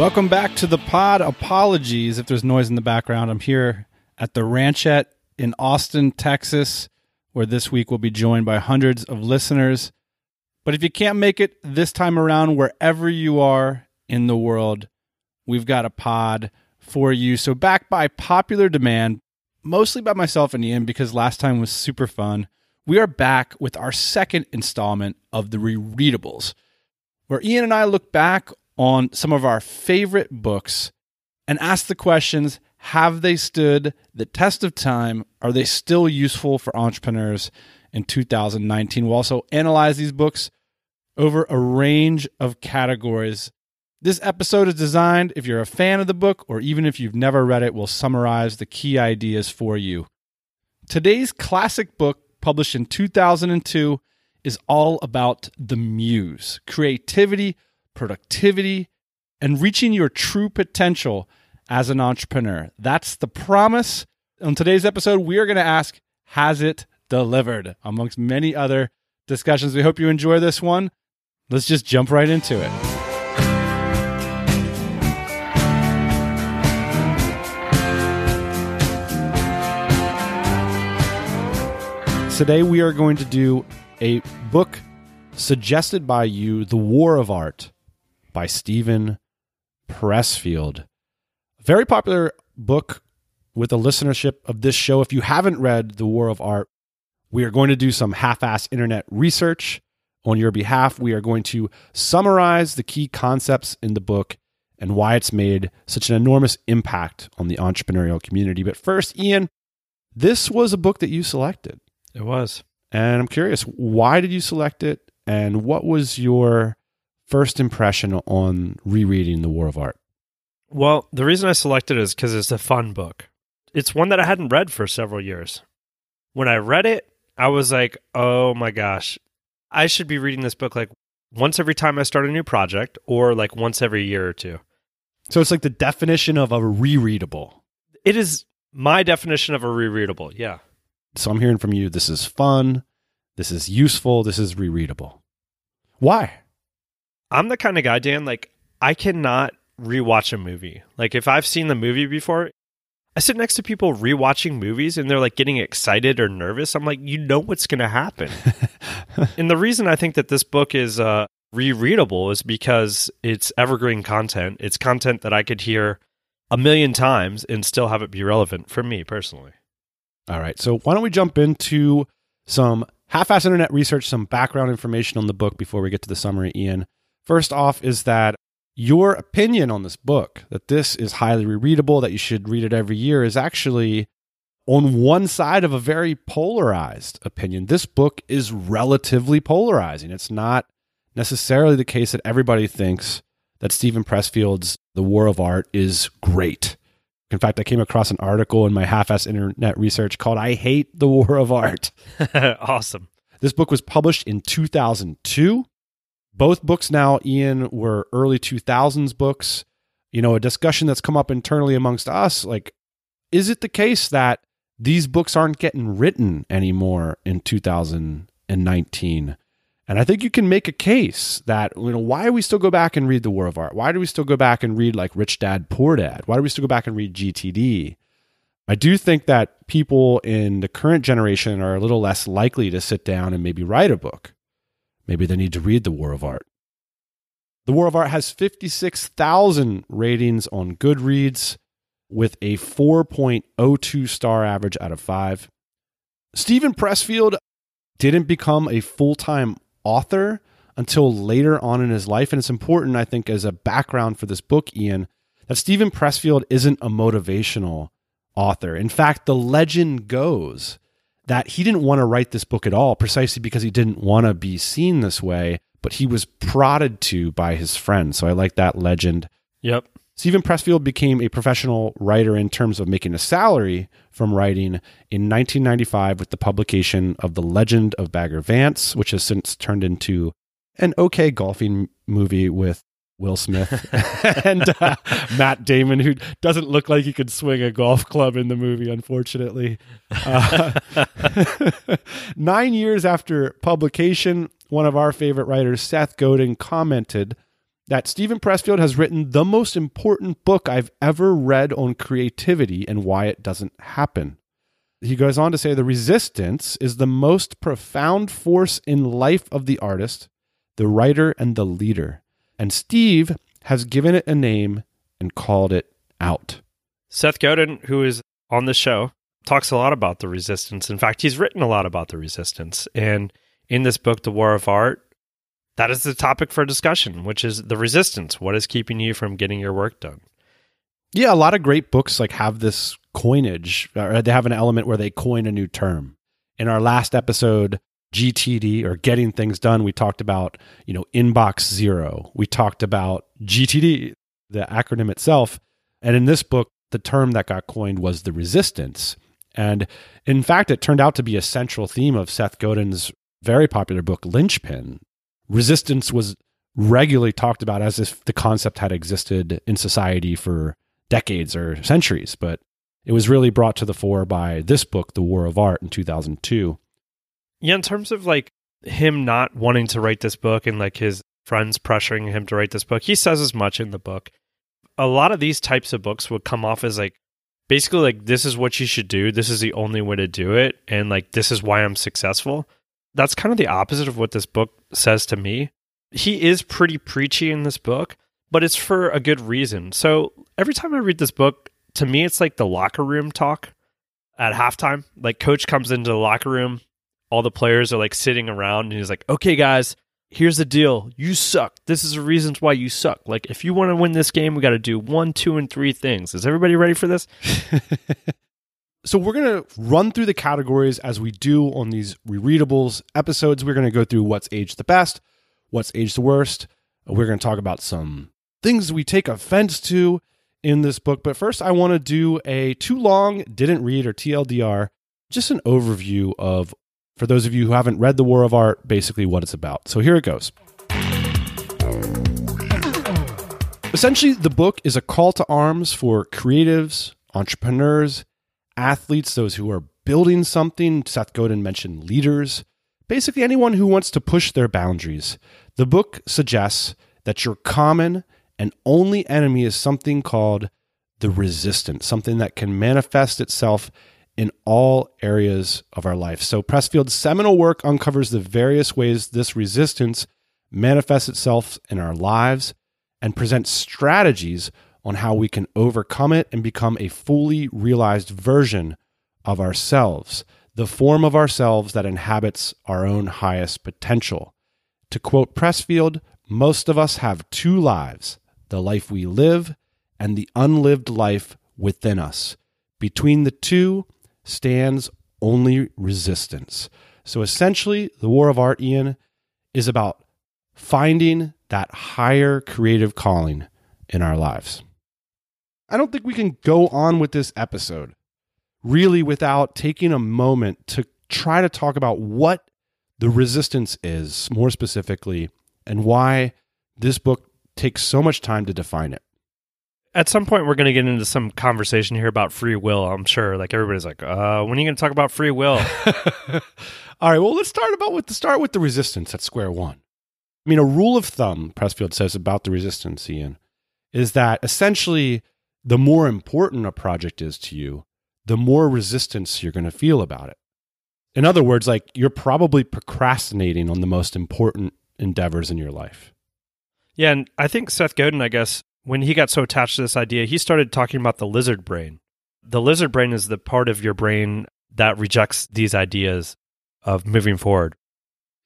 Welcome back to the pod. Apologies if there's noise in the background. I'm here at the Ranchette in Austin, Texas, where this week we'll be joined by hundreds of listeners. But if you can't make it this time around, wherever you are in the world, we've got a pod for you. So, back by popular demand, mostly by myself and Ian, because last time was super fun, we are back with our second installment of the Rereadables, where Ian and I look back on some of our favorite books and ask the questions have they stood the test of time? Are they still useful for entrepreneurs in 2019? We'll also analyze these books over a range of categories. This episode is designed if you're a fan of the book or even if you've never read it, we'll summarize the key ideas for you. Today's classic book, published in 2002, is all about the muse, creativity, productivity, and reaching your true potential as an entrepreneur. That's the promise. On today's episode, we are going to ask Has it delivered? Amongst many other discussions. We hope you enjoy this one. Let's just jump right into it. Today, we are going to do a book suggested by you, The War of Art by Steven Pressfield. Very popular book with the listenership of this show. If you haven't read The War of Art, we are going to do some half ass internet research on your behalf. We are going to summarize the key concepts in the book and why it's made such an enormous impact on the entrepreneurial community. But first, Ian, this was a book that you selected. It was. And I'm curious, why did you select it? And what was your first impression on rereading The War of Art? Well, the reason I selected it is because it's a fun book. It's one that I hadn't read for several years. When I read it, I was like, oh my gosh, I should be reading this book like once every time I start a new project or like once every year or two. So it's like the definition of a rereadable. It is my definition of a rereadable. Yeah. So I'm hearing from you this is fun, this is useful, this is rereadable. Why? I'm the kind of guy, Dan, like I cannot rewatch a movie. Like if I've seen the movie before, I sit next to people rewatching movies and they're like getting excited or nervous. I'm like, you know what's going to happen. and the reason I think that this book is uh, rereadable is because it's evergreen content. It's content that I could hear a million times and still have it be relevant for me personally. All right. So why don't we jump into some half-ass internet research, some background information on the book before we get to the summary, Ian. First off, is that your opinion on this book, that this is highly rereadable, that you should read it every year, is actually on one side of a very polarized opinion. This book is relatively polarizing. It's not necessarily the case that everybody thinks that Steven Pressfield's The War of Art is great. In fact, I came across an article in my half ass internet research called I Hate the War of Art. awesome. This book was published in 2002. Both books now, Ian, were early 2000s books. You know, a discussion that's come up internally amongst us like, is it the case that these books aren't getting written anymore in 2019? And I think you can make a case that, you know, why do we still go back and read The War of Art? Why do we still go back and read like Rich Dad, Poor Dad? Why do we still go back and read GTD? I do think that people in the current generation are a little less likely to sit down and maybe write a book. Maybe they need to read The War of Art. The War of Art has 56,000 ratings on Goodreads with a 4.02 star average out of 5. Steven Pressfield didn't become a full time author until later on in his life. And it's important, I think, as a background for this book, Ian, that Steven Pressfield isn't a motivational author. In fact, the legend goes that he didn't want to write this book at all precisely because he didn't want to be seen this way, but he was prodded to by his friends. So I like that legend. Yep. Steven Pressfield became a professional writer in terms of making a salary from writing in 1995 with the publication of The Legend of Bagger Vance, which has since turned into an okay golfing movie with Will Smith and uh, Matt Damon, who doesn't look like he could swing a golf club in the movie, unfortunately. Uh, nine years after publication, one of our favorite writers, Seth Godin, commented that Stephen Pressfield has written the most important book I've ever read on creativity and why it doesn't happen. He goes on to say the resistance is the most profound force in life of the artist, the writer, and the leader. And Steve has given it a name and called it out. Seth Godin, who is on the show, talks a lot about the resistance. In fact, he's written a lot about the resistance. And in this book, The War of Art, that is the topic for discussion, which is the resistance. What is keeping you from getting your work done? Yeah, a lot of great books like have this coinage, or they have an element where they coin a new term. In our last episode, GTD or getting things done, we talked about, you know, inbox zero. We talked about GTD, the acronym itself. And in this book, the term that got coined was the resistance. And in fact, it turned out to be a central theme of Seth Godin's very popular book, Linchpin. Resistance was regularly talked about as if the concept had existed in society for decades or centuries, but it was really brought to the fore by this book, The War of Art, in 2002. Yeah, in terms of like him not wanting to write this book and like his friends pressuring him to write this book, he says as much in the book. A lot of these types of books would come off as like basically like this is what you should do, this is the only way to do it, and like this is why I'm successful. That's kind of the opposite of what this book says to me. He is pretty preachy in this book, but it's for a good reason. So every time I read this book, to me, it's like the locker room talk at halftime. Like, coach comes into the locker room, all the players are like sitting around, and he's like, okay, guys, here's the deal. You suck. This is the reasons why you suck. Like, if you want to win this game, we got to do one, two, and three things. Is everybody ready for this? So we're going to run through the categories as we do on these rereadables episodes. We're going to go through what's aged the best, what's aged the worst. We're going to talk about some things we take offense to in this book. But first, I want to do a too long, didn't read, or TLDR, just an overview of, for those of you who haven't read The War of Art, basically what it's about. So here it goes. Essentially, the book is a call to arms for creatives, entrepreneurs, athletes, those who are building something. Seth Godin mentioned leaders, basically anyone who wants to push their boundaries. The book suggests that your common and only enemy is something called the resistance, something that can manifest itself in all areas of our life. So, Pressfield's seminal work uncovers the various ways this resistance manifests itself in our lives and presents strategies on how we can overcome it and become a fully realized version of ourselves, the form of ourselves that inhabits our own highest potential. To quote Pressfield, most of us have two lives the life we live and the unlived life within us. Between the two stands only resistance. So essentially, the War of Art, Ian, is about finding that higher creative calling in our lives. I don't think we can go on with this episode really without taking a moment to try to talk about what the resistance is, more specifically, and why this book takes so much time to define it. At some point, we're going to get into some conversation here about free will. I'm sure, like everybody's like, uh, "When are you going to talk about free will?" All right. Well, let's start about with the start with the resistance at square one. I mean, a rule of thumb, Pressfield says about the resistance, Ian, is that essentially the more important a project is to you, the more resistance you're going to feel about it. In other words, like you're probably procrastinating on the most important endeavors in your life. Yeah, and I think Seth Godin, I guess, when he got so attached to this idea, he started talking about the lizard brain. The lizard brain is the part of your brain that rejects these ideas of moving forward.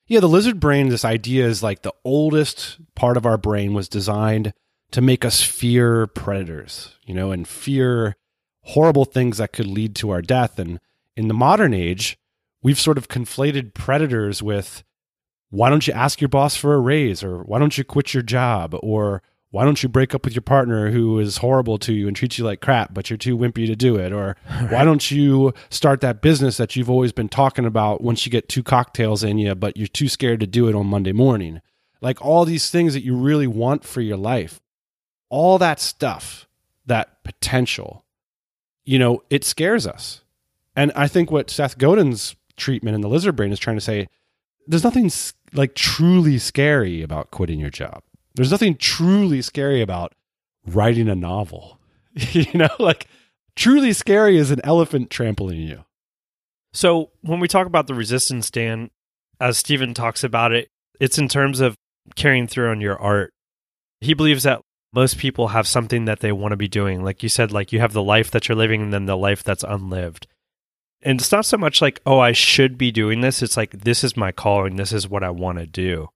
Yeah, the lizard brain, this idea is like the oldest part of our brain was designed to make us fear predators, you know, and fear horrible things that could lead to our death. And in the modern age, we've sort of conflated predators with why don't you ask your boss for a raise or why don't you quit your job or why don't you break up with your partner who is horrible to you and treats you like crap, but you're too wimpy to do it? Or why don't you start that business that you've always been talking about once you get two cocktails in you, but you're too scared to do it on Monday morning? Like all these things that you really want for your life, all that stuff, that potential, you know, it scares us. And I think what Seth Godin's treatment in the lizard brain is trying to say, there's nothing like truly scary about quitting your job there's nothing truly scary about writing a novel. you know, like truly scary is an elephant trampling you. So when we talk about the resistance, Dan, as Steven talks about it, it's in terms of carrying through on your art. He believes that most people have something that they want to be doing. Like you said, like you have the life that you're living and then the life that's unlived. And it's not so much like, oh, I should be doing this. It's like, this is my calling. This is what I want to do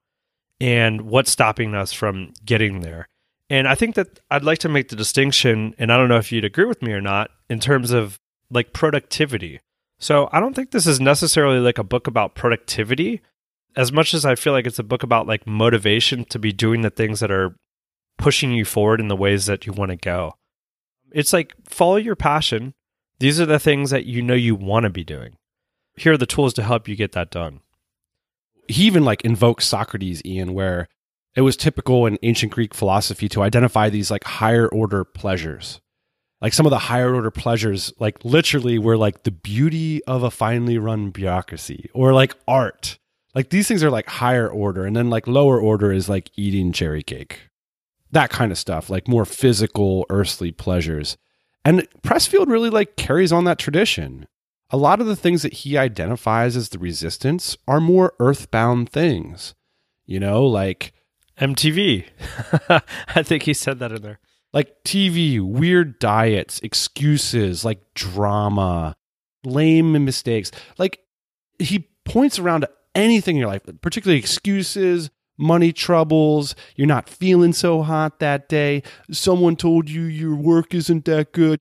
and what's stopping us from getting there. And I think that I'd like to make the distinction, and I don't know if you'd agree with me or not, in terms of like productivity. So I don't think this is necessarily like a book about productivity as much as I feel like it's a book about like motivation to be doing the things that are pushing you forward in the ways that you want to go. It's like follow your passion. These are the things that you know you want to be doing. Here are the tools to help you get that done he even like invokes Socrates, Ian, where it was typical in ancient Greek philosophy to identify these like higher order pleasures. Like some of the higher order pleasures, like literally were like the beauty of a finely run bureaucracy or like art. Like these things are like higher order. And then like lower order is like eating cherry cake, that kind of stuff, like more physical, earthly pleasures. And Pressfield really like carries on that tradition a lot of the things that he identifies as the resistance are more earthbound things. You know, like MTV. I think he said that in there. Like TV, weird diets, excuses, like drama, lame mistakes. Like he points around to anything in your life, particularly excuses, money troubles, you're not feeling so hot that day, someone told you your work isn't that good.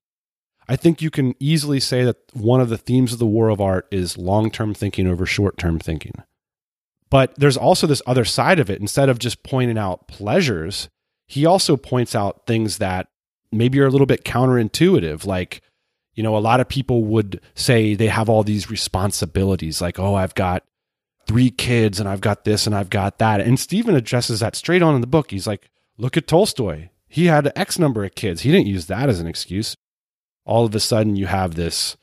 I think you can easily say that one of the themes of the war of art is long term thinking over short term thinking. But there's also this other side of it. Instead of just pointing out pleasures, he also points out things that maybe are a little bit counterintuitive. Like, you know, a lot of people would say they have all these responsibilities, like, oh, I've got three kids and I've got this and I've got that. And Steven addresses that straight on in the book. He's like, look at Tolstoy. He had X number of kids. He didn't use that as an excuse all of a sudden you have this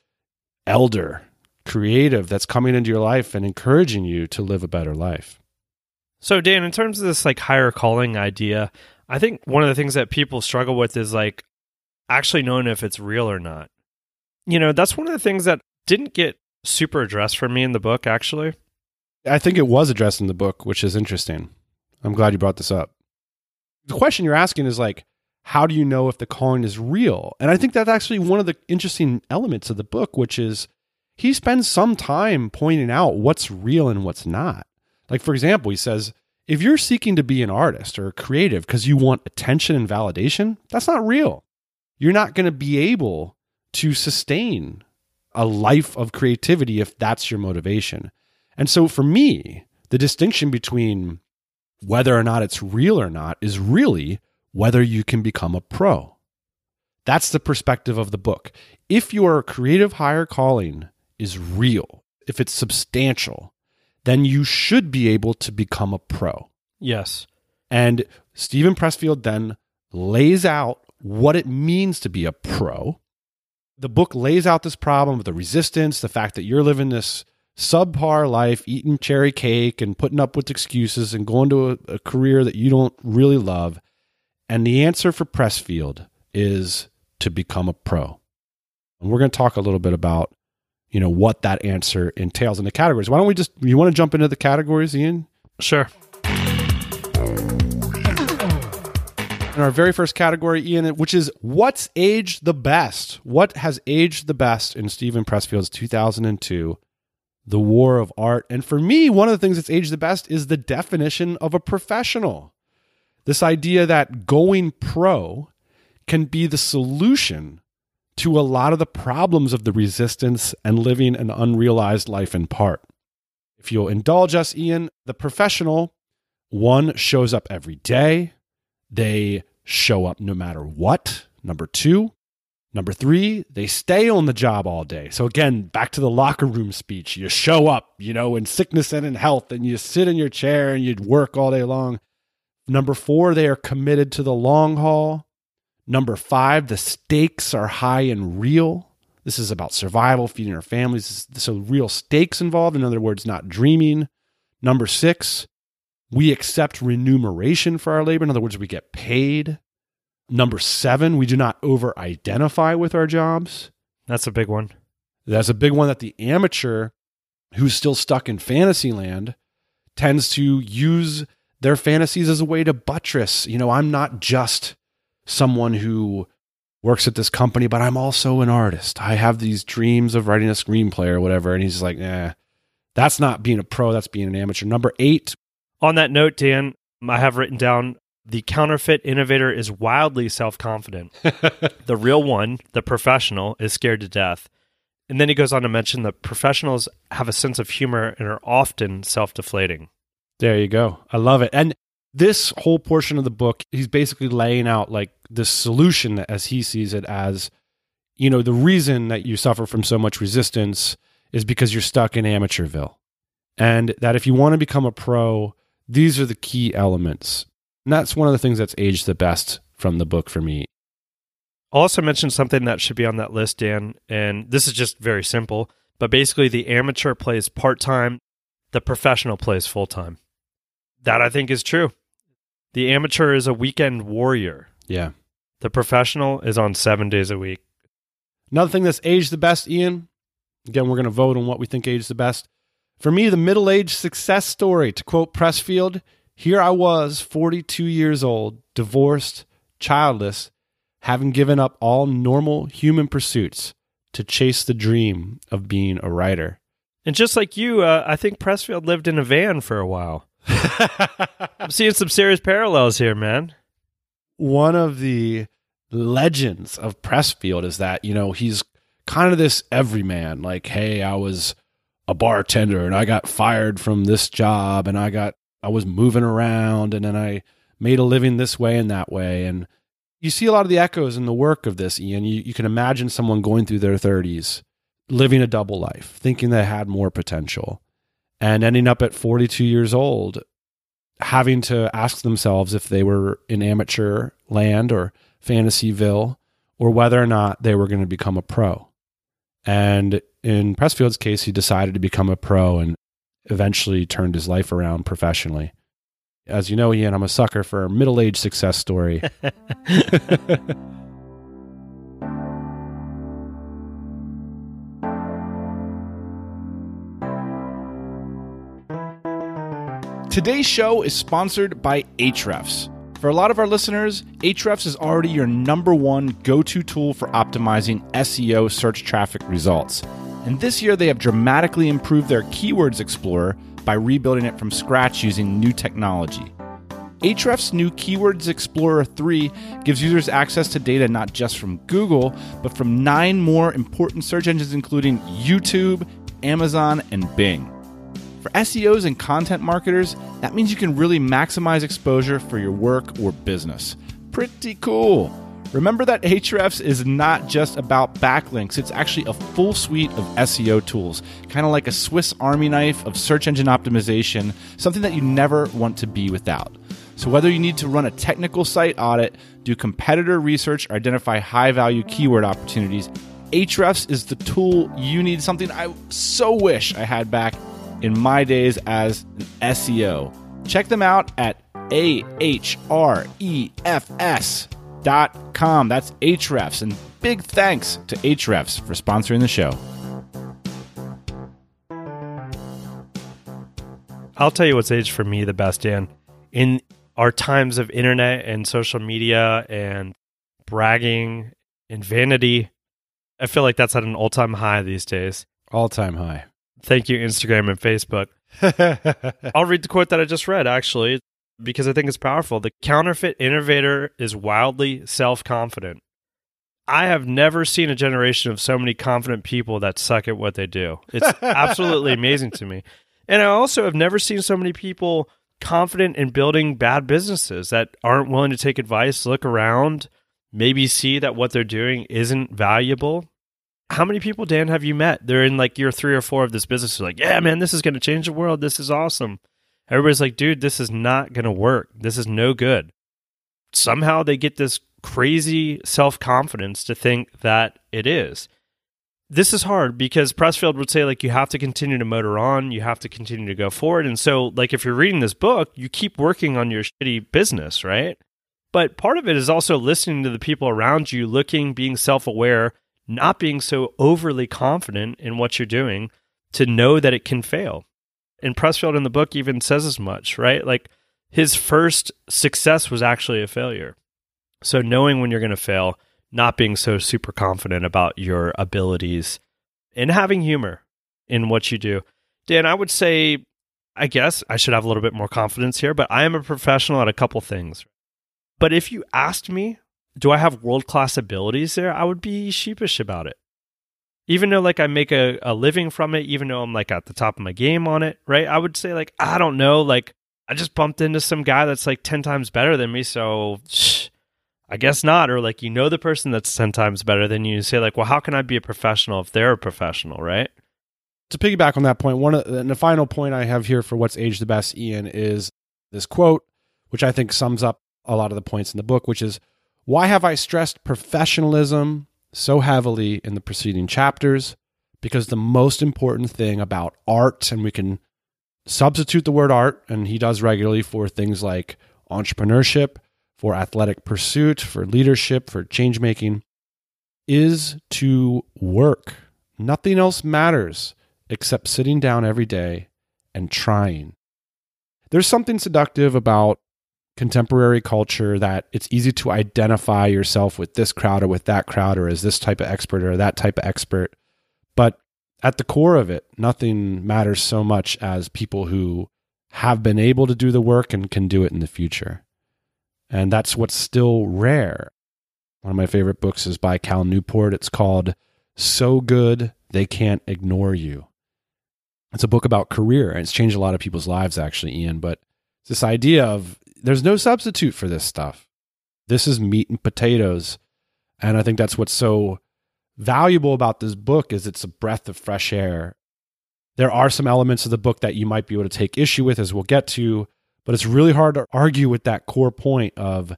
elder creative that's coming into your life and encouraging you to live a better life. So Dan, in terms of this like higher calling idea, I think one of the things that people struggle with is like actually knowing if it's real or not. You know, that's one of the things that didn't get super addressed for me in the book actually. I think it was addressed in the book, which is interesting. I'm glad you brought this up. The question you're asking is like how do you know if the calling is real? And I think that's actually one of the interesting elements of the book, which is he spends some time pointing out what's real and what's not. Like, for example, he says, if you're seeking to be an artist or a creative because you want attention and validation, that's not real. You're not going to be able to sustain a life of creativity if that's your motivation. And so for me, the distinction between whether or not it's real or not is really whether you can become a pro. That's the perspective of the book. If your creative higher calling is real, if it's substantial, then you should be able to become a pro. Yes. And Steven Pressfield then lays out what it means to be a pro. The book lays out this problem of the resistance, the fact that you're living this subpar life, eating cherry cake and putting up with excuses and going to a, a career that you don't really love. And the answer for Pressfield is to become a pro. And we're going to talk a little bit about, you know, what that answer entails in the categories. Why don't we just, you want to jump into the categories, Ian? Sure. In our very first category, Ian, which is what's aged the best? What has aged the best in Steven Pressfield's 2002 The War of Art? And for me, one of the things that's aged the best is the definition of a professional. This idea that going pro can be the solution to a lot of the problems of the resistance and living an unrealized life in part. If you'll indulge us, Ian, the professional, one shows up every day. They show up no matter what. Number two, Number three, they stay on the job all day. So again, back to the locker room speech. You show up, you know, in sickness and in health, and you sit in your chair and you work all day long. Number four, they are committed to the long haul. Number five, the stakes are high and real. This is about survival, feeding our families. So real stakes involved. In other words, not dreaming. Number six, we accept remuneration for our labor. In other words, we get paid. Number seven, we do not over identify with our jobs. That's a big one. That's a big one that the amateur who's still stuck in fantasy land tends to use their fantasies as a way to buttress. You know, I'm not just someone who works at this company, but I'm also an artist. I have these dreams of writing a screenplay or whatever. And he's like, nah, that's not being a pro, that's being an amateur. Number eight. On that note, Dan, I have written down the counterfeit innovator is wildly self confident. the real one, the professional, is scared to death. And then he goes on to mention that professionals have a sense of humor and are often self deflating. There you go. I love it. And this whole portion of the book, he's basically laying out like the solution as he sees it as, you know, the reason that you suffer from so much resistance is because you're stuck in amateurville. And that if you want to become a pro, these are the key elements and that's one of the things that's aged the best from the book for me. I'll also mention something that should be on that list, Dan, and this is just very simple, but basically the amateur plays part time, the professional plays full time. That I think is true. The amateur is a weekend warrior. Yeah. The professional is on seven days a week. Another thing that's aged the best, Ian, again, we're going to vote on what we think aged the best. For me, the middle aged success story, to quote Pressfield, here I was, 42 years old, divorced, childless, having given up all normal human pursuits to chase the dream of being a writer. And just like you, uh, I think Pressfield lived in a van for a while. I'm seeing some serious parallels here, man. One of the legends of Pressfield is that, you know, he's kind of this everyman. Like, hey, I was a bartender and I got fired from this job and I got I was moving around and then I made a living this way and that way. And you see a lot of the echoes in the work of this, Ian. You, you can imagine someone going through their 30s, living a double life, thinking they had more potential, and ending up at 42 years old, having to ask themselves if they were in amateur land or fantasyville or whether or not they were going to become a pro. And in Pressfield's case, he decided to become a pro and eventually turned his life around professionally. As you know, Ian, I'm a sucker for a middle aged success story. Today's show is sponsored by Ahrefs. For a lot of our listeners, Ahrefs is already your number one go to tool for optimizing SEO search traffic results. And this year, they have dramatically improved their Keywords Explorer by rebuilding it from scratch using new technology. Ahrefs' new Keywords Explorer 3 gives users access to data not just from Google, but from nine more important search engines, including YouTube, Amazon, and Bing. For SEOs and content marketers, that means you can really maximize exposure for your work or business. Pretty cool. Remember that Ahrefs is not just about backlinks, it's actually a full suite of SEO tools, kind of like a Swiss army knife of search engine optimization, something that you never want to be without. So, whether you need to run a technical site audit, do competitor research, or identify high value keyword opportunities, Ahrefs is the tool you need, something I so wish I had back in my days as an SEO. Check them out at A H R E F S Ahrefs.com. That's hrefs. And big thanks to hrefs for sponsoring the show. I'll tell you what's aged for me the best, Dan. In our times of internet and social media and bragging and vanity, I feel like that's at an all time high these days. All time high. Thank you, Instagram and Facebook. I'll read the quote that I just read, actually because I think it's powerful. The counterfeit innovator is wildly self confident. I have never seen a generation of so many confident people that suck at what they do. It's absolutely amazing to me. And I also have never seen so many people confident in building bad businesses that aren't willing to take advice, look around, maybe see that what they're doing isn't valuable. How many people, Dan, have you met? They're in like year three or four of this business. They're like, yeah, man, this is going to change the world. This is awesome. Everybody's like, dude, this is not going to work. This is no good. Somehow they get this crazy self confidence to think that it is. This is hard because Pressfield would say, like, you have to continue to motor on, you have to continue to go forward. And so, like, if you're reading this book, you keep working on your shitty business, right? But part of it is also listening to the people around you, looking, being self aware, not being so overly confident in what you're doing to know that it can fail. And Pressfield in the book even says as much, right? Like his first success was actually a failure. So knowing when you're going to fail, not being so super confident about your abilities, and having humor in what you do. Dan, I would say, I guess I should have a little bit more confidence here, but I am a professional at a couple things. But if you asked me, do I have world class abilities there? I would be sheepish about it. Even though like I make a, a living from it, even though I'm like at the top of my game on it, right? I would say like, I don't know, like I just bumped into some guy that's like 10 times better than me. So shh, I guess not. Or like, you know, the person that's 10 times better than you, say like, well, how can I be a professional if they're a professional, right? To piggyback on that point, one of, and the final point I have here for what's aged the best, Ian, is this quote, which I think sums up a lot of the points in the book, which is why have I stressed professionalism so heavily in the preceding chapters? Because the most important thing about art, and we can substitute the word art, and he does regularly for things like entrepreneurship, for athletic pursuit, for leadership, for change making, is to work. Nothing else matters except sitting down every day and trying. There's something seductive about contemporary culture that it's easy to identify yourself with this crowd or with that crowd or as this type of expert or that type of expert. But at the core of it, nothing matters so much as people who have been able to do the work and can do it in the future. And that's what's still rare. One of my favorite books is by Cal Newport. It's called So Good They Can't Ignore You. It's a book about career, and it's changed a lot of people's lives, actually, Ian. But this idea of there's no substitute for this stuff. This is meat and potatoes. And I think that's what's so valuable about this book is it's a breath of fresh air. There are some elements of the book that you might be able to take issue with as we'll get to, but it's really hard to argue with that core point of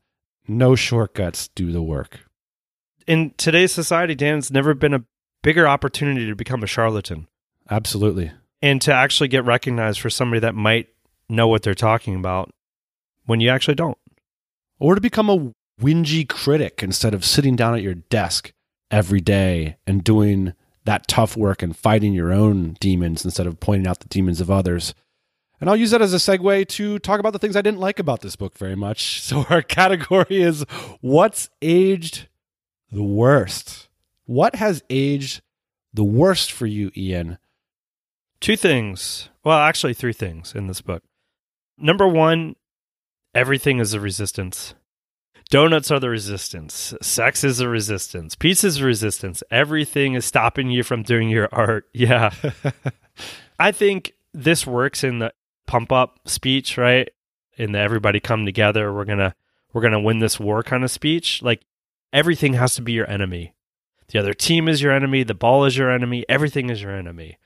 no shortcuts, do the work. In today's society, Dan, it's never been a bigger opportunity to become a charlatan. Absolutely. And to actually get recognized for somebody that might know what they're talking about when you actually don't. Or to become a whingy critic instead of sitting down at your desk every day and doing that tough work and fighting your own demons instead of pointing out the demons of others. And I'll use that as a segue to talk about the things I didn't like about this book very much. So, our category is What's aged the worst? What has aged the worst for you, Ian? Two things. Well, actually, three things in this book. Number one, everything is a resistance. Donuts are the resistance. Sex is a resistance. Pizza is a resistance. Everything is stopping you from doing your art. Yeah. I think this works in the pump up speech, right? In the everybody come together, we're going to we're going to win this war kind of speech. Like everything has to be your enemy. The other team is your enemy, the ball is your enemy, everything is your enemy.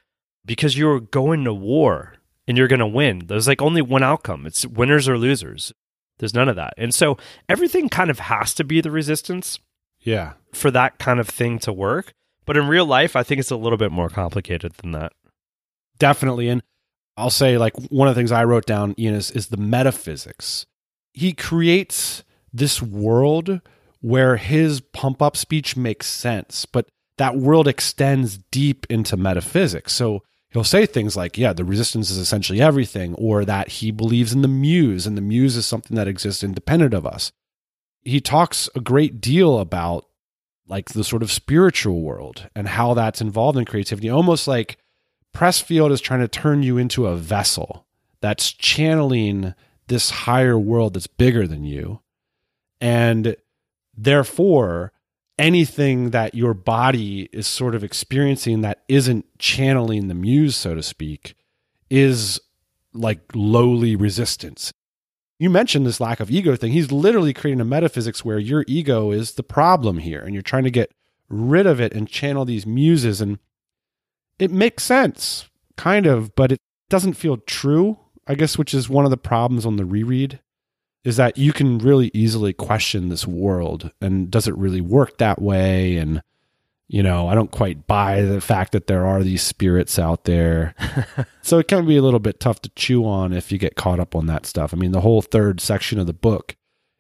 Because you're going to war and you're going to win. There's like only one outcome. It's winners or losers. There's none of that. And so everything kind of has to be the resistance. Yeah. For that kind of thing to work. But in real life, I think it's a little bit more complicated than that. Definitely. And I'll say, like, one of the things I wrote down, Ian, is, is the metaphysics. He creates this world where his pump up speech makes sense, but that world extends deep into metaphysics. So he'll say things like, yeah, the resistance is essentially everything, or that he believes in the muse, and the muse is something that exists independent of us. He talks a great deal about like the sort of spiritual world and how that's involved in creativity, almost like Pressfield is trying to turn you into a vessel that's channeling this higher world that's bigger than you. And therefore, anything that your body is sort of experiencing that isn't channeling the muse, so to speak, is like lowly resistance. You mentioned this lack of ego thing. He's literally creating a metaphysics where your ego is the problem here and you're trying to get rid of it and channel these muses and it makes sense kind of, but it doesn't feel true, I guess, which is one of the problems on the reread is that you can really easily question this world and does it really work that way? And you know i don't quite buy the fact that there are these spirits out there. So it can be a little bit tough to chew on if you get caught up on that stuff. I mean the whole third section of the book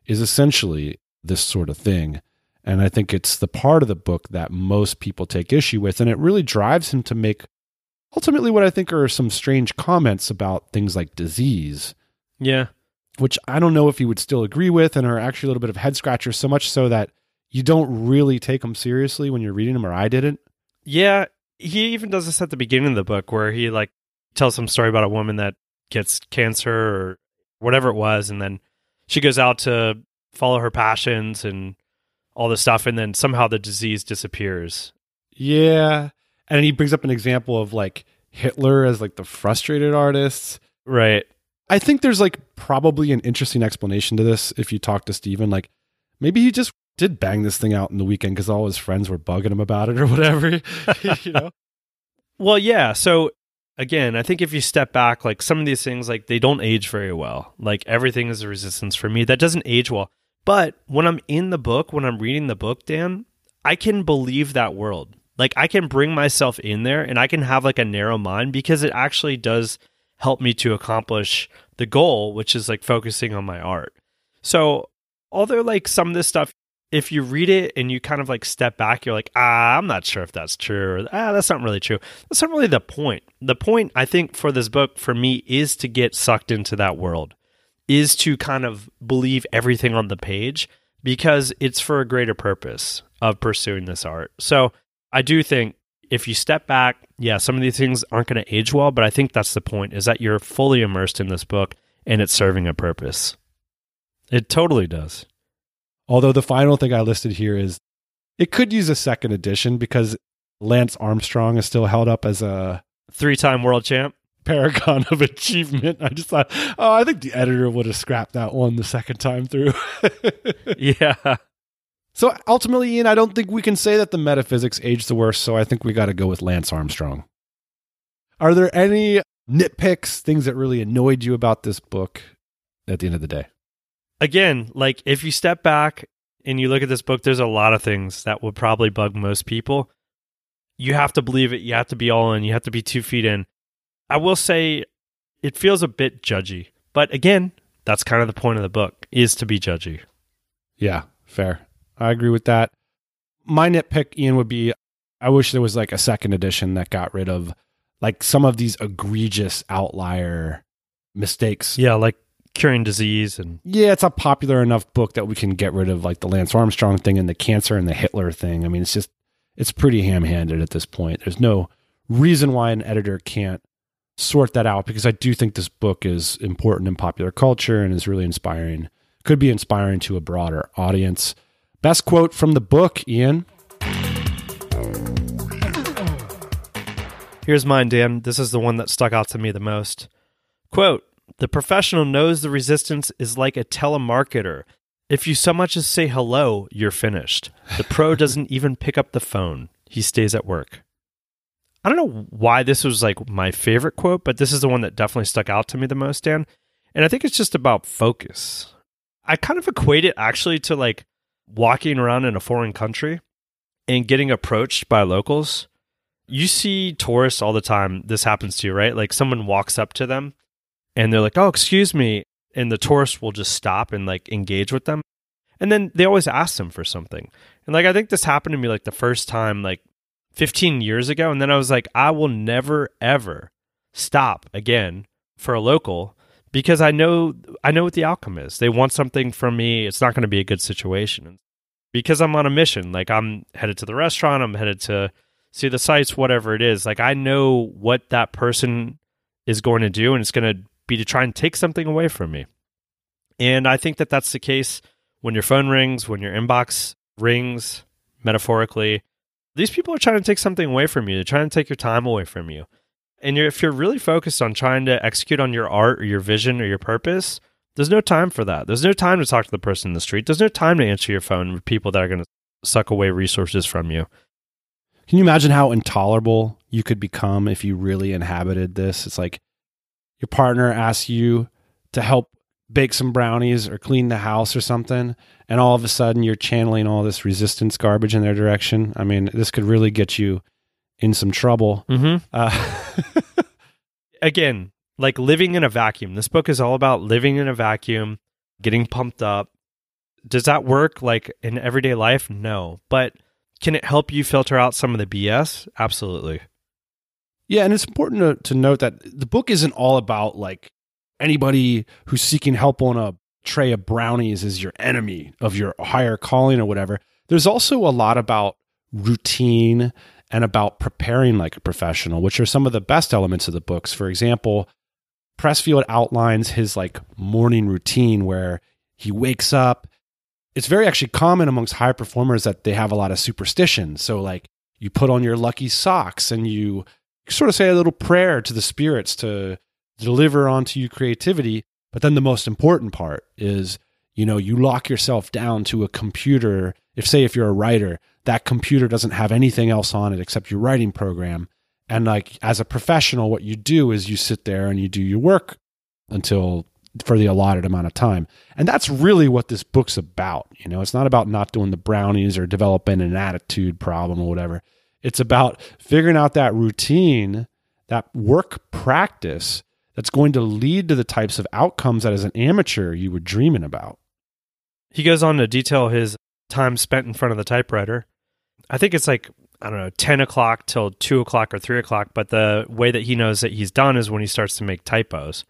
is essentially this sort of thing. And i think it's the part of the book that most people take issue with and it really drives him to make ultimately what i think are some strange comments about things like disease. Yeah. Which I don't know if you would still agree with and are actually a little bit of head scratchers, so much so that you don't really take them seriously when you're reading them, or I didn't. Yeah. He even does this at the beginning of the book where he like tells some story about a woman that gets cancer or whatever it was, and then she goes out to follow her passions and all this stuff, and then somehow the disease disappears. Yeah. And he brings up an example of like Hitler as like the frustrated artist. Right. I think there's like probably an interesting explanation to this if you talk to Steven. Like maybe he just did bang this thing out in the weekend because all his friends were bugging him about it or whatever. you know? Well, yeah. So again, I think if you step back, like some of these things, like they don't age very well. Like everything is a resistance for me. That doesn't age well. But when I'm in the book, when I'm reading the book, Dan, I can believe that world. Like I can bring myself in there and I can have like a narrow mind because it actually does help me to accomplish the goal, which is like focusing on my art. So, although like some of this stuff, if you read it and you kind of like step back, you're like, ah, I'm not sure if that's true, or ah, that's not really true. That's not really the point. The point, I think, for this book for me is to get sucked into that world, is to kind of believe everything on the page because it's for a greater purpose of pursuing this art. So, I do think if you step back, yeah, some of these things aren't going to age well, but I think that's the point is that you're fully immersed in this book and it's serving a purpose. It totally does. Although the final thing I listed here is it could use a second edition because Lance Armstrong is still held up as a Three time world champ. paragon of achievement. I just thought, oh, I think the editor would have scrapped that one the second time through. Yeah. So ultimately, Ian, I don't think we can say that the metaphysics aged the worst. So I think we got to go with Lance Armstrong. Are there any nitpicks, things that really annoyed you about this book at the end of the day? Again, like if you step back and you look at this book, there's a lot of things that would probably bug most people. You have to believe it. You have to be all in. You have to be two feet in. I will say it feels a bit judgy. But again, that's kind of the point of the book is to be judgy. Yeah, fair. I agree with that. My nitpick, Ian, would be I wish there was like a second edition that got rid of like some of these egregious outlier mistakes. Yeah, like curing disease and Yeah, it's a popular enough book that we can get rid of like the Lance Armstrong thing and the cancer and the Hitler thing. I mean, it's just it's pretty ham-handed at this point. There's no reason why an editor can't sort that out because I do think this book is important in popular culture and is really inspiring. Could be inspiring to a broader audience. Best quote from the book, Ian. Here's mine, Dan. This is the one that stuck out to me the most. Quote The professional knows the resistance is like a telemarketer. If you so much as say hello, you're finished. The pro doesn't even pick up the phone, he stays at work. I don't know why this was like my favorite quote, but this is the one that definitely stuck out to me the most, Dan. And I think it's just about focus. I kind of equate it actually to like walking around in a foreign country and getting approached by locals you see tourists all the time. This happens to you, right? Like someone walks up to them and they're like, "Oh, excuse me," and the tourist will just stop and like engage with them, and then they always ask them for something. And like I think this happened to me like the first time like 15 years ago, and then I was like, I will never ever stop again for a local because I know I know what the outcome is. They want something from me. It's not going to be a good situation because I'm on a mission. Like I'm headed to the restaurant. I'm headed to see the sites, whatever it is. Like I know what that person is going to do, and it's going to be to try and take something away from me. And I think that that's the case when your phone rings, when your inbox rings, metaphorically. These people are trying to take something away from you. They're trying to take your time away from you. And you're, if you're really focused on trying to execute on your art or your vision or your purpose, there's no time for that. There's no time to talk to the person in the street. There's no time to answer your phone with people that are going to suck away resources from you. Can you imagine how intolerable you could become if you really inhabited this? It's like your partner asks you to help bake some brownies or clean the house or something, and all of a sudden you're channeling all this resistance garbage in their direction. I mean, this could really get you in some trouble. Mm-hmm. Uh, Again, like living in a vacuum. This book is all about living in a vacuum, getting pumped up. Does that work like in everyday life? No. But can it help you filter out some of the BS? Absolutely. Yeah, and it's important to, to note that the book isn't all about like anybody who's seeking help on a tray of brownies is your enemy of your higher calling or whatever. There's also a lot about routine and about preparing like a professional, which are some of the best elements of the books. For example, Pressfield outlines his like morning routine where he wakes up. It's very actually common amongst high performers that they have a lot of superstition. So like you put on your lucky socks and you sort of say a little prayer to the spirits to deliver onto you creativity. But then the most important part is, you know, you lock yourself down to a computer. If, say, if you're a writer, that computer doesn't have anything else on it except your writing program. And, like, as a professional, what you do is you sit there and you do your work until for the allotted amount of time. And that's really what this book's about. You know, it's not about not doing the brownies or developing an attitude problem or whatever. It's about figuring out that routine, that work practice that's going to lead to the types of outcomes that as an amateur you were dreaming about. He goes on to detail his time spent in front of the typewriter. I think it's like, I don't know, 10 o'clock till 2 o'clock or 3 o'clock. But the way that he knows that he's done is when he starts to make typos.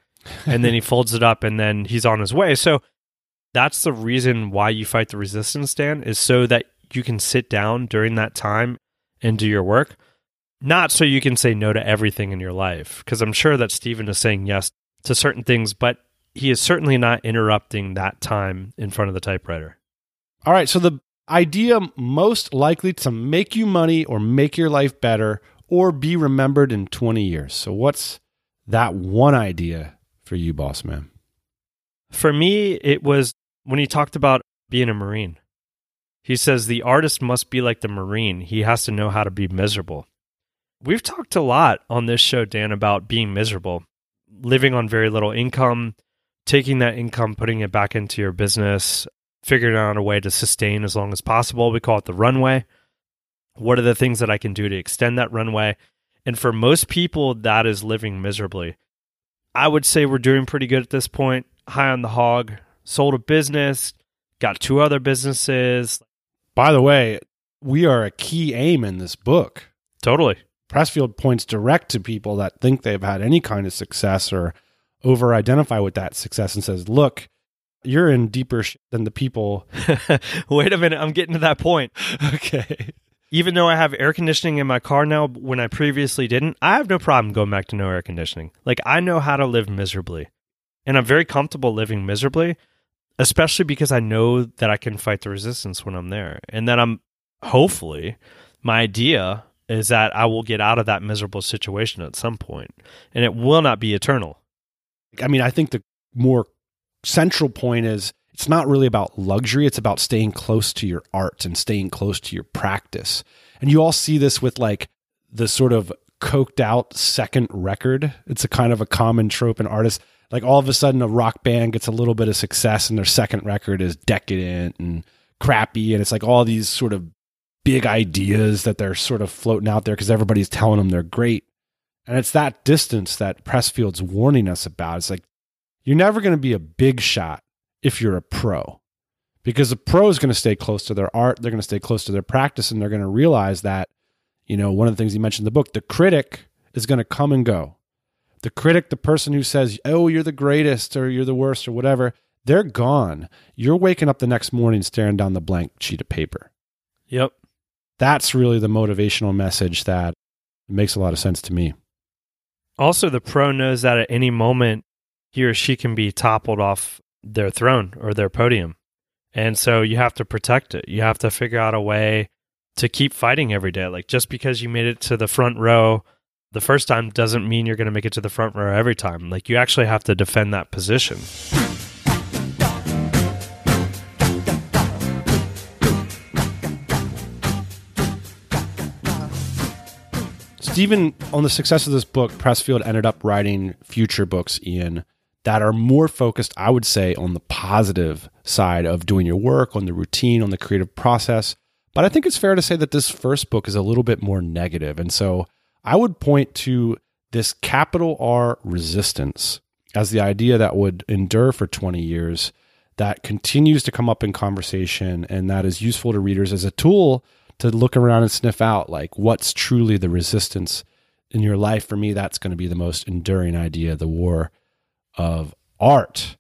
and then he folds it up and then he's on his way. So that's the reason why you fight the resistance, Dan, is so that you can sit down during that time and do your work. Not so you can say no to everything in your life, because I'm sure that Steven is saying yes to certain things, but he is certainly not interrupting that time in front of the typewriter. All right. So the idea most likely to make you money or make your life better or be remembered in 20 years. So what's that one idea for you, boss man? For me, it was when he talked about being a Marine. He says the artist must be like the Marine. He has to know how to be miserable. We've talked a lot on this show, Dan, about being miserable, living on very little income, taking that income, putting it back into your business, figuring out a way to sustain as long as possible. We call it the runway. What are the things that I can do to extend that runway? And for most people, that is living miserably. I would say we're doing pretty good at this point. High on the hog, sold a business, got two other businesses. By the way, we are a key aim in this book. Totally. Pressfield points direct to people that think they've had any kind of success or over identify with that success and says, look, you're in deeper shit than the people. Wait a minute. I'm getting to that point. okay. Even though I have air conditioning in my car now when I previously didn't, I have no problem going back to no air conditioning. Like, I know how to live miserably. And I'm very comfortable living miserably, especially because I know that I can fight the resistance when I'm there. And that I'm hopefully, my idea is that I will get out of that miserable situation at some point, and it will not be eternal. I mean, I think the more central point is it's not really about luxury, it's about staying close to your art and staying close to your practice. And you all see this with like the sort of coked out second record. It's a kind of a common trope in artists. Like all of a sudden, a rock band gets a little bit of success, and their second record is decadent and crappy. And it's like all these sort of big ideas that they're sort of floating out there because everybody's telling them they're great. And it's that distance that Pressfield's warning us about. It's like, you're never going to be a big shot if you're a pro because a pro is going to stay close to their art. They're going to stay close to their practice and they're going to realize that, you know, one of the things you mentioned in the book, the critic is going to come and go. The critic, the person who says, oh, you're the greatest or you're the worst or whatever, they're gone. You're waking up the next morning staring down the blank sheet of paper. Yep. That's really the motivational message that makes a lot of sense to me. Also, the pro knows that at any moment he or she can be toppled off their throne or their podium. And so you have to protect it. You have to figure out a way to keep fighting every day. Like just because you made it to the front row the first time doesn't mean you're going to make it to the front row every time. Like you actually have to defend that position. Steven, on the success of this book, Pressfield ended up writing future books, Ian, that are more focused, I would say, on the positive side of doing your work, on the routine, on the creative process. But I think it's fair to say that this first book is a little bit more negative. And so I would point to this capital R resistance as the idea that would endure for 20 years, that continues to come up in conversation, and that is useful to readers as a tool to look around and sniff out like what's truly the resistance in your life. For me, that's going to be the most enduring idea the war of art.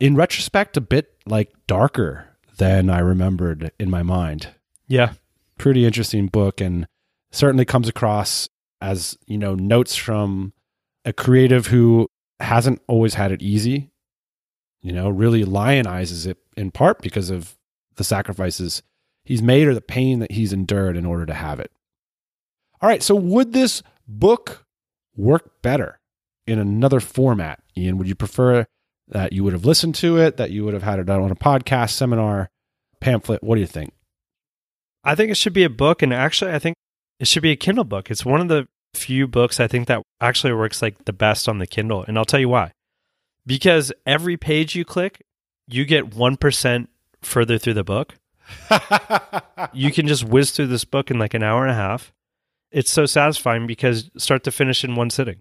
In retrospect, a bit like darker than I remembered in my mind. Yeah. Pretty interesting book and certainly comes across as, you know, notes from a creative who hasn't always had it easy, you know, really lionizes it in part because of the sacrifices he's made or the pain that he's endured in order to have it. All right, so would this book work better in another format? Ian, would you prefer that you would have listened to it, that you would have had it done on a podcast, seminar, pamphlet? What do you think? I think it should be a book, and actually, I think it should be a Kindle book. It's one of the few books I think that actually works like the best on the Kindle, and I'll tell you why. Because every page you click, you get 1% further through the book. you can just whiz through this book in like an hour and a half. It's so satisfying because start to finish in one sitting.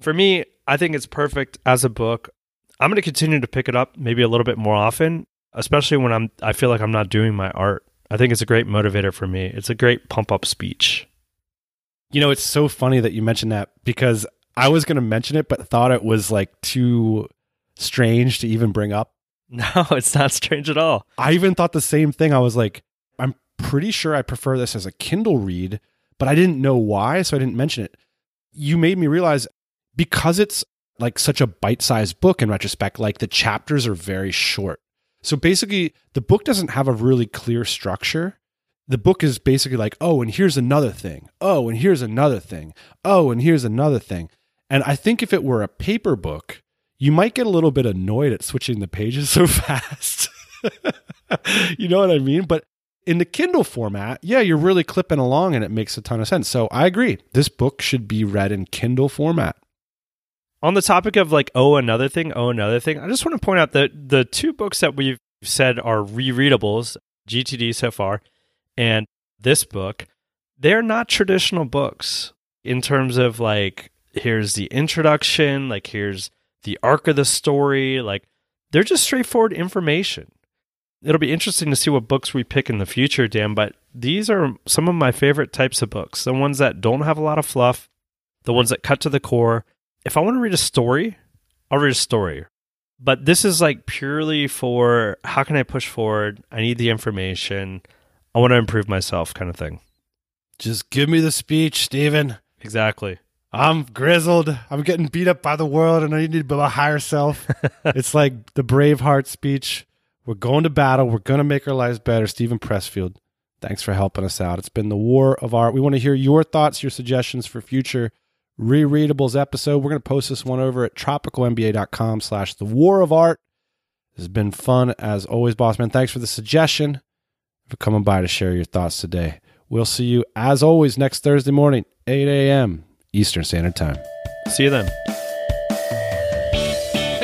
For me, I think it's perfect as a book. I'm going to continue to pick it up maybe a little bit more often, especially when I'm I feel like I'm not doing my art. I think it's a great motivator for me. It's a great pump up speech. You know, it's so funny that you mentioned that because I was going to mention it, but thought it was like too strange to even bring up. No, it's not strange at all. I even thought the same thing. I was like, I'm pretty sure I prefer this as a Kindle read, but I didn't know why, so I didn't mention it. You made me realize because it's like such a bite sized book in retrospect, like the chapters are very short. So basically, the book doesn't have a really clear structure. The book is basically like, oh, and here's another thing. Oh, and here's another thing. Oh, and here's another thing. And I think if it were a paper book, you might get a little bit annoyed at switching the pages so fast. you know what I mean? But in the Kindle format, yeah, you're really clipping along and it makes a ton of sense. So I agree. This book should be read in Kindle format. On the topic of like, oh, another thing, oh, another thing, I just want to point out that the two books that we've said are rereadables, GTD so far, and this book, they're not traditional books in terms of like, here's the introduction, like, here's the arc of the story. Like they're just straightforward information. It'll be interesting to see what books we pick in the future, Dan, but these are some of my favorite types of books. The ones that don't have a lot of fluff, the ones that cut to the core. If I want to read a story, I'll read a story. But this is like purely for how can I push forward? I need the information. I want to improve myself kind of thing. Just give me the speech, Steven. Exactly. I'm grizzled. I'm getting beat up by the world and I need to build a higher self. it's like the Braveheart speech. We're going to battle. We're going to make our lives better. Steven Pressfield, thanks for helping us out. It's been the war of art. We want to hear your thoughts, your suggestions for future rereadables episode. We're going to post this one over at tropicalmba.com slash the war of art. This has been fun as always, boss man. Thanks for the suggestion for coming by to share your thoughts today. We'll see you as always next Thursday morning, 8 a.m. Eastern Standard Time. See you then.